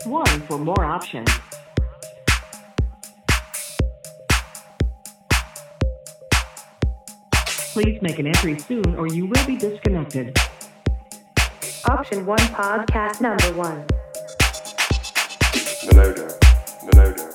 press 1 for more options. Please make an entry soon or you will be disconnected. Option 1 Podcast Number 1. Melodo, Melodo,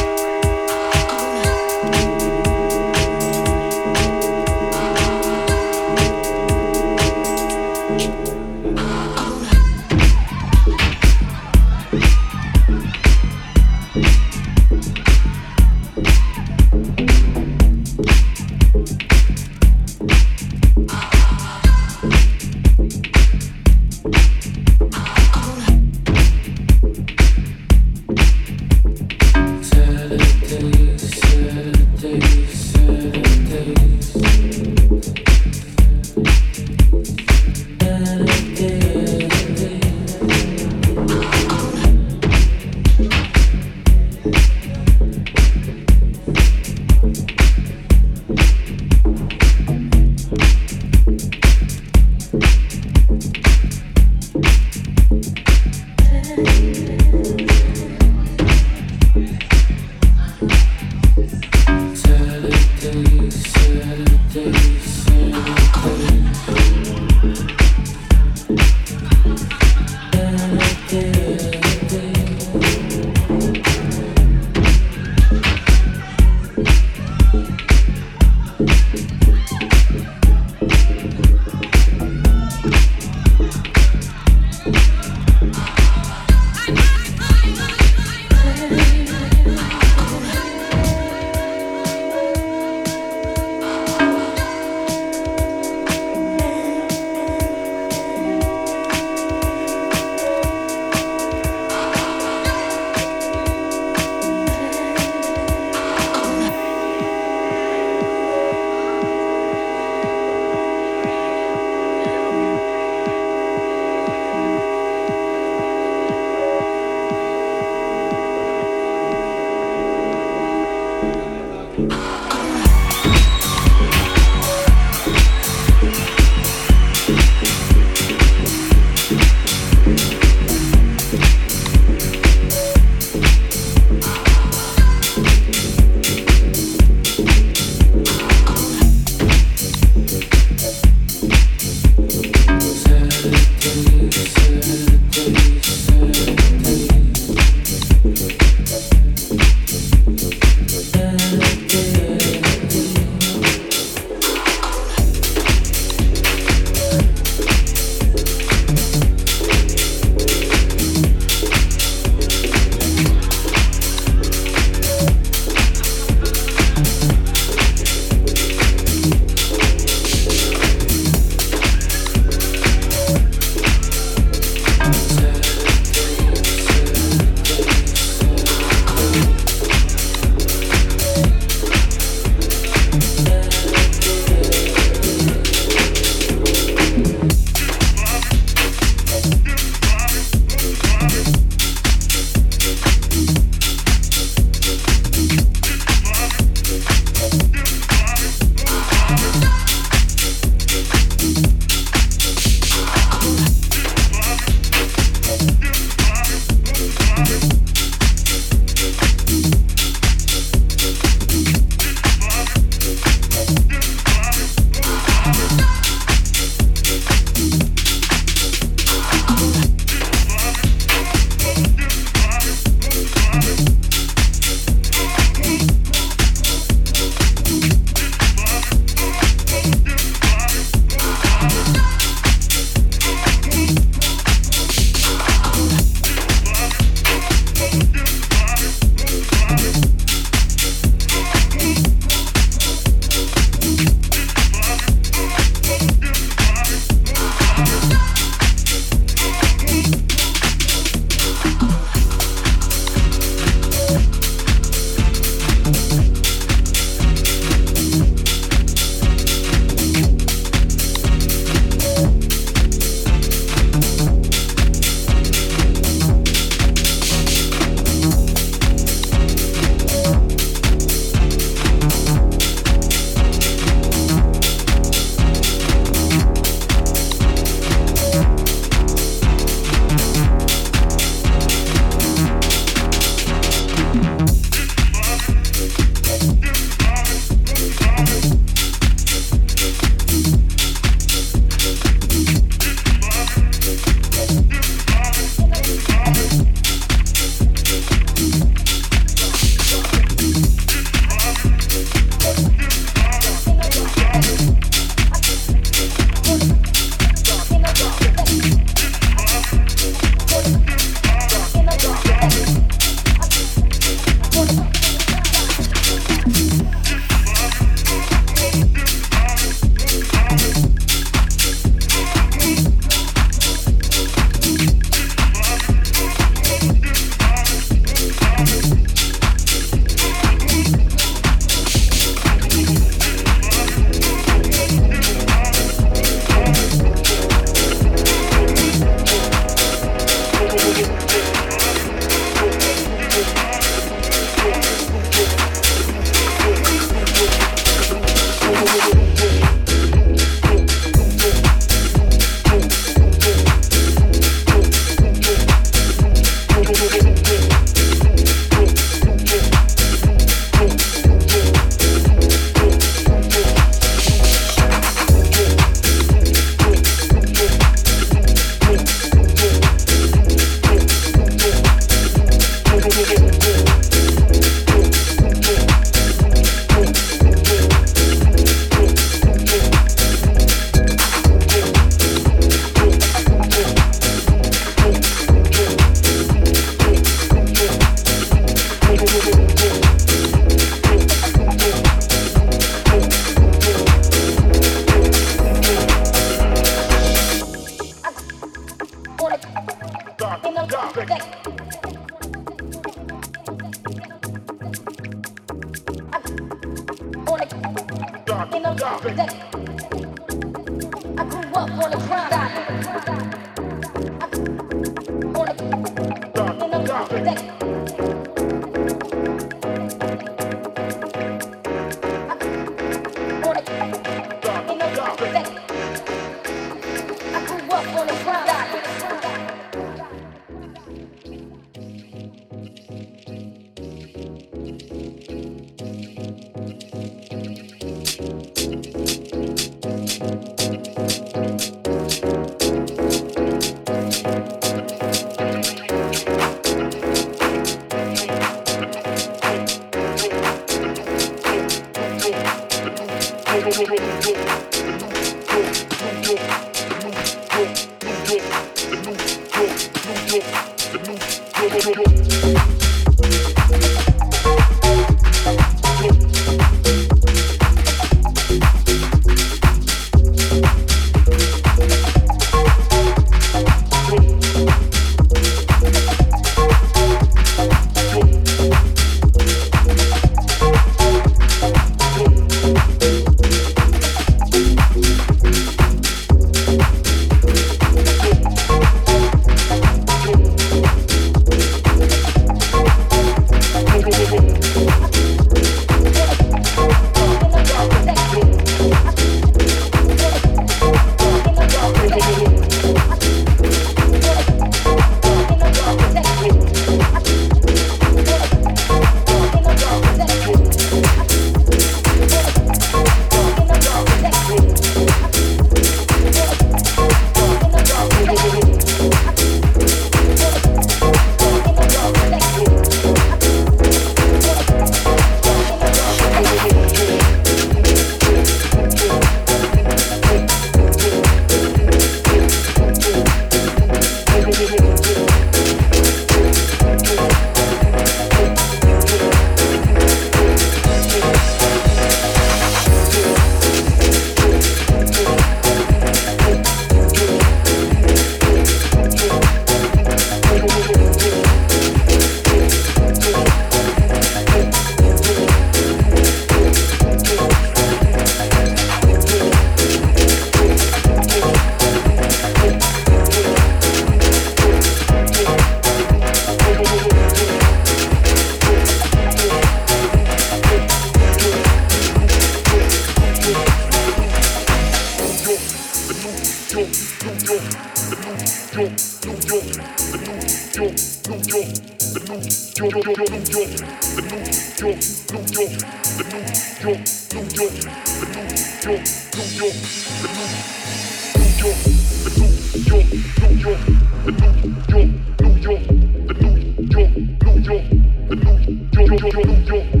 Yo, yo, yo.